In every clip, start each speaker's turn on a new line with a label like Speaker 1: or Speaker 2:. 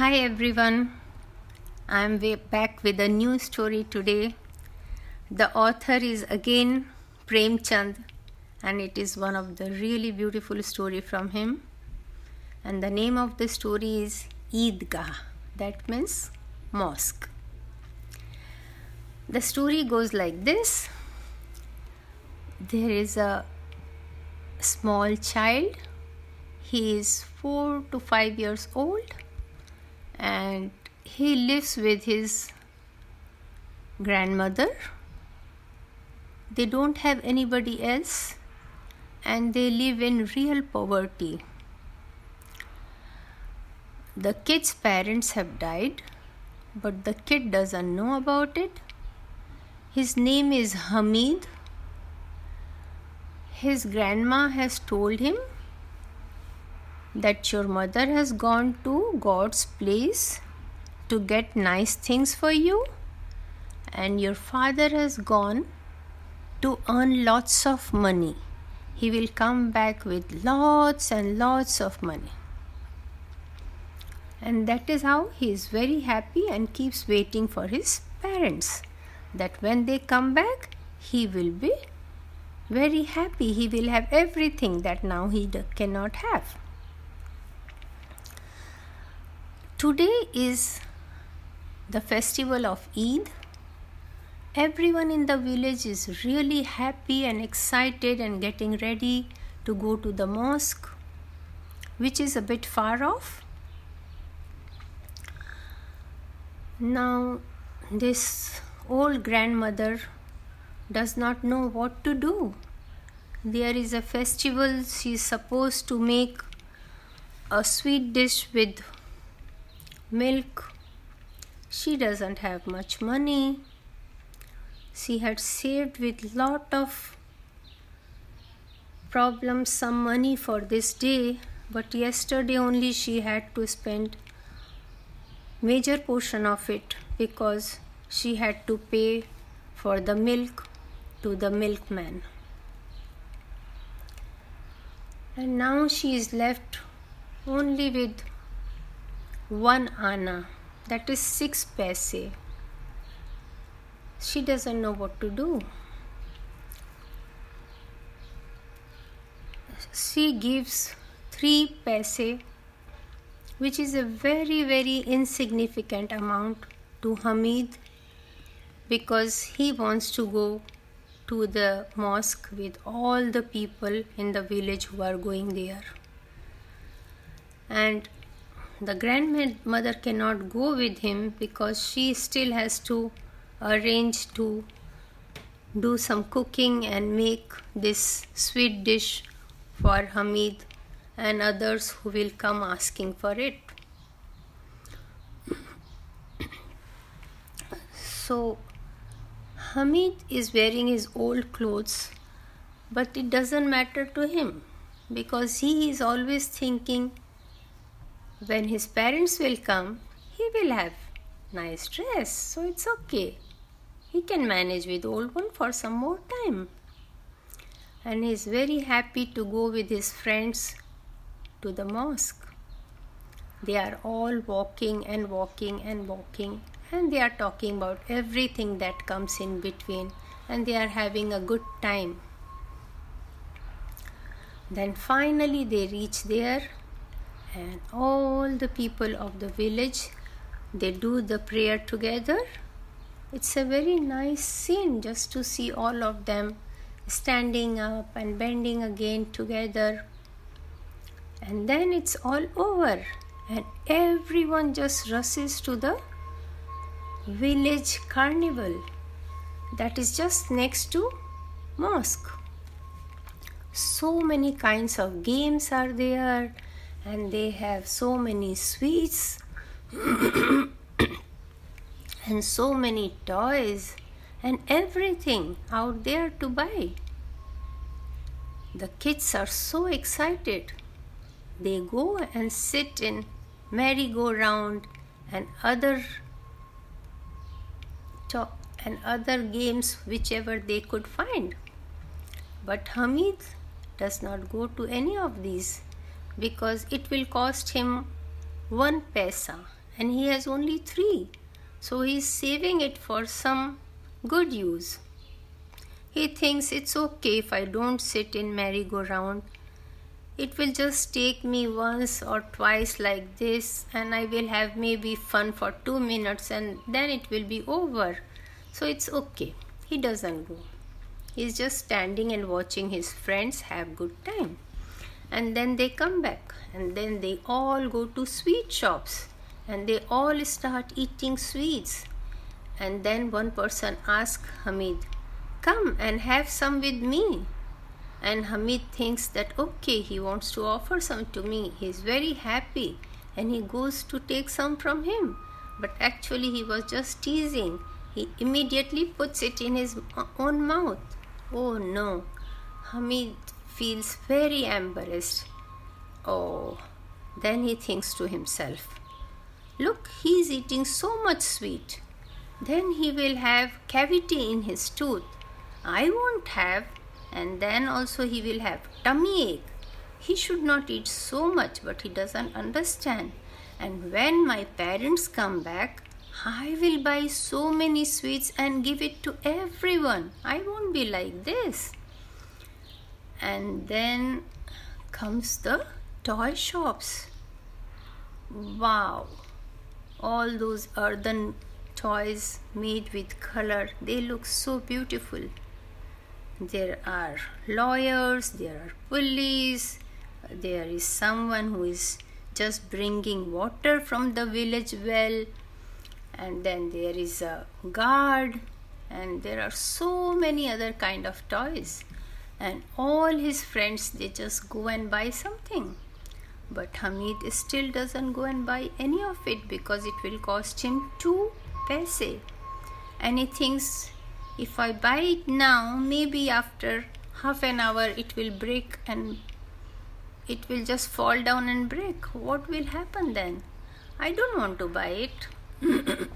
Speaker 1: Hi everyone, I'm back with a new story today. The author is again Premchand, and it is one of the really beautiful story from him. And the name of the story is Eidgah, that means mosque. The story goes like this there is a small child, he is four to five years old and he lives with his grandmother. They don't have anybody else and they live in real poverty. The kid's parents have died, but the kid doesn't know about it. His name is Hamid. His grandma has told him that your mother has gone to God's place to get nice things for you, and your father has gone to earn lots of money. He will come back with lots and lots of money. And that is how he is very happy and keeps waiting for his parents. That when they come back, he will be very happy. He will have everything that now he cannot have. Today is the festival of Eid. Everyone in the village is really happy and excited and getting ready to go to the mosque, which is a bit far off. Now, this old grandmother does not know what to do. There is a festival, she is supposed to make a sweet dish with milk. She doesn't have much money. She had saved with lot of problems some money for this day, but yesterday only she had to spend major portion of it because she had to pay for the milk to the milkman. And now she is left only with one anna, that is six paise. She doesn't know what to do. She gives three paise, which is a very, very insignificant amount to Hamid because he wants to go to the mosque with all the people in the village who are going there. And the grandmother cannot go with him because she still has to arrange to do some cooking and make this sweet dish for Hamid and others who will come asking for it. so Hamid is wearing his old clothes, but it doesn't matter to him because he is always thinking when his parents will come, he will have nice dress, so it's okay. He can manage with old one for some more time. And he is very happy to go with his friends to the mosque. They are all walking and walking and walking, and they are talking about everything that comes in between, and they are having a good time. Then finally they reach there and all the people of the village they do the prayer together. It's a very nice scene just to see all of them standing up and bending again together. And then it's all over and everyone just rushes to the village carnival that is just next to mosque. So many kinds of games are there and they have so many sweets and so many toys and everything out there to buy. The kids are so excited. They go and sit in merry-go-round and other to- and other games whichever they could find. But Hamid does not go to any of these because it will cost him one paisa and he has only three. So he's saving it for some good use. He thinks it's okay if I don't sit in merry-go-round. It will just take me once or twice like this, and I will have maybe fun for two minutes, and then it will be over. So it's okay. He doesn't go. He's just standing and watching his friends have good time. And then they come back, and then they all go to sweet shops, and they all start eating sweets. And then one person asks Hamid, Come and have some with me. And Hamid thinks that okay, he wants to offer some to me. He's very happy and he goes to take some from him. But actually, he was just teasing. He immediately puts it in his own mouth. Oh no, Hamid feels very embarrassed. Oh, then he thinks to himself, Look, he's eating so much sweet. Then he will have cavity in his tooth I won't have, and then also he will have tummy ache. He should not eat so much, but he doesn't understand. And when my parents come back, I will buy so many sweets and give it to everyone. I won't be like this. And then comes the toy shops. Wow! All those earthen toys made with color, they look so beautiful there are lawyers, there are police, there is someone who is just bringing water from the village well, and then there is a guard, and there are so many other kind of toys. And all his friends they just go and buy something. But Hamid still doesn't go and buy any of it because it will cost him two paise. And he thinks if I buy it now, maybe after half an hour it will break and it will just fall down and break. What will happen then? I don't want to buy it.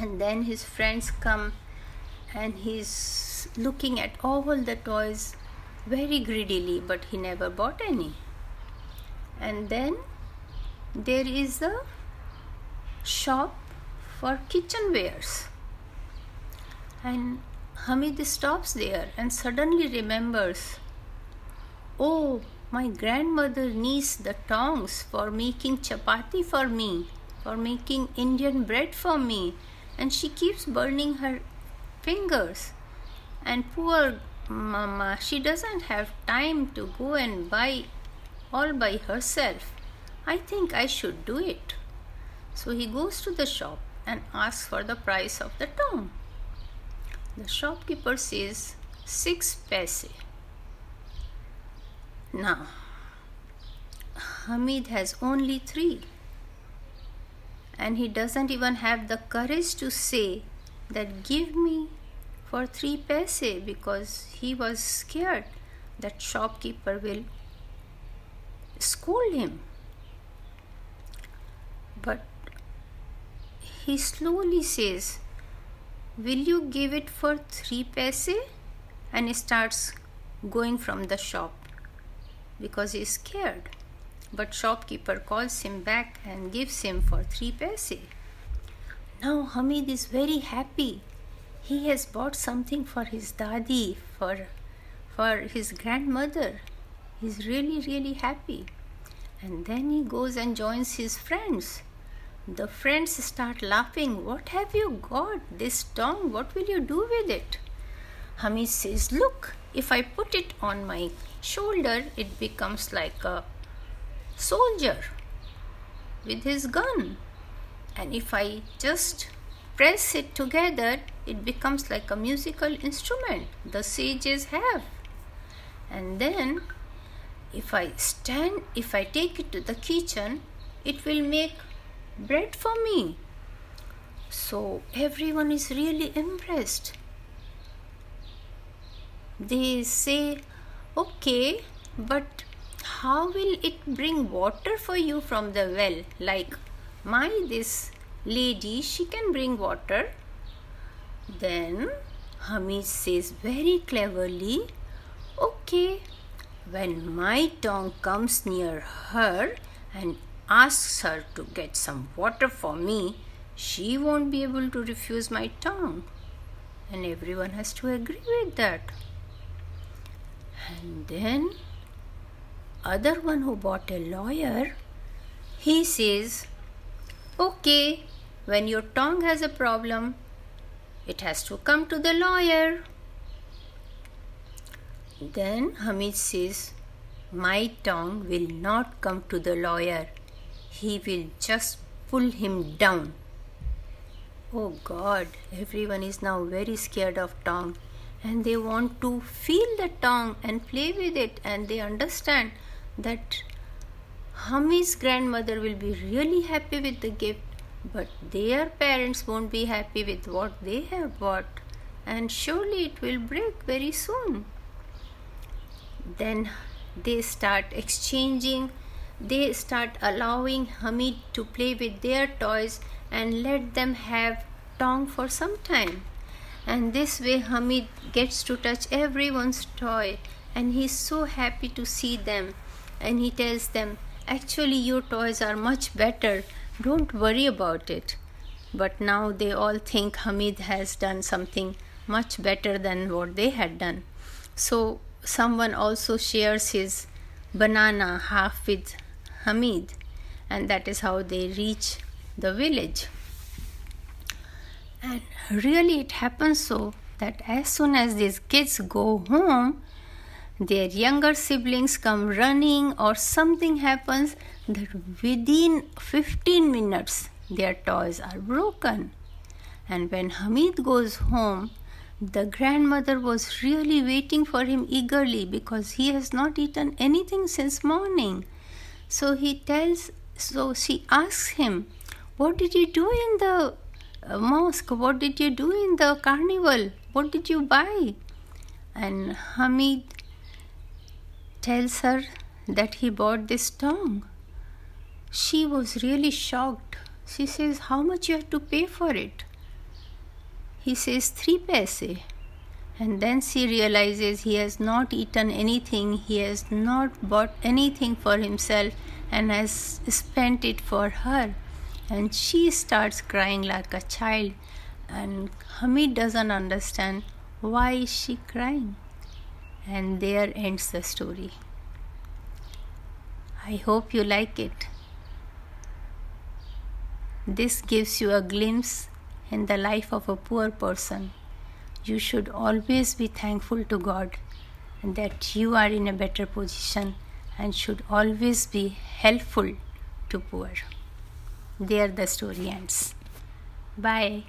Speaker 1: and then his friends come and he's looking at all the toys very greedily, but he never bought any. And then there is a shop for kitchenwares. And Hamid stops there and suddenly remembers Oh, my grandmother needs the tongs for making chapati for me, for making Indian bread for me, and she keeps burning her fingers. And poor Mama, she doesn't have time to go and buy all by herself. I think I should do it. So he goes to the shop and asks for the price of the tongue. The shopkeeper says six paise. Now, Hamid has only three, and he doesn't even have the courage to say that give me for three paise because he was scared that shopkeeper will scold him. But he slowly says, Will you give it for three paise? And he starts going from the shop because he is scared. But shopkeeper calls him back and gives him for three paise. Now Hamid is very happy. He has bought something for his dadi, for for his grandmother. He's really, really happy. And then he goes and joins his friends. The friends start laughing. What have you got? This tongue, what will you do with it? Hamid says, Look, if I put it on my shoulder, it becomes like a soldier with his gun. And if I just press it together, it becomes like a musical instrument the sages have. And then, if I stand, if I take it to the kitchen, it will make bread for me. So everyone is really impressed. They say, okay, but how will it bring water for you from the well? Like my this lady, she can bring water. Then Hamid says very cleverly, okay, when my tongue comes near her and asks her to get some water for me, she won't be able to refuse my tongue. And everyone has to agree with that. And then other one who bought a lawyer, he says, okay, when your tongue has a problem, it has to come to the lawyer. Then Hamid says, My tongue will not come to the lawyer. He will just pull him down. Oh God, everyone is now very scared of tongue and they want to feel the tongue and play with it and they understand that Hamid's grandmother will be really happy with the gift but their parents won't be happy with what they have bought and surely it will break very soon. Then they start exchanging they start allowing Hamid to play with their toys and let them have tongue for some time. And this way Hamid gets to touch everyone's toy and he's so happy to see them and he tells them actually your toys are much better. Don't worry about it. But now they all think Hamid has done something much better than what they had done. So someone also shares his banana half with Hamid, and that is how they reach the village. And really, it happens so that as soon as these kids go home, their younger siblings come running, or something happens that within 15 minutes their toys are broken. And when Hamid goes home, the grandmother was really waiting for him eagerly because he has not eaten anything since morning. So he tells, so she asks him, What did you do in the uh, mosque? What did you do in the carnival? What did you buy? And Hamid tells her that he bought this tongue. She was really shocked. She says, How much you have to pay for it? He says three paise. And then she realizes he has not eaten anything, he has not bought anything for himself and has spent it for her. And she starts crying like a child. And Hamid doesn't understand why is she crying. And there ends the story. I hope you like it. This gives you a glimpse in the life of a poor person, you should always be thankful to God that you are in a better position and should always be helpful to poor. There the story ends. Bye.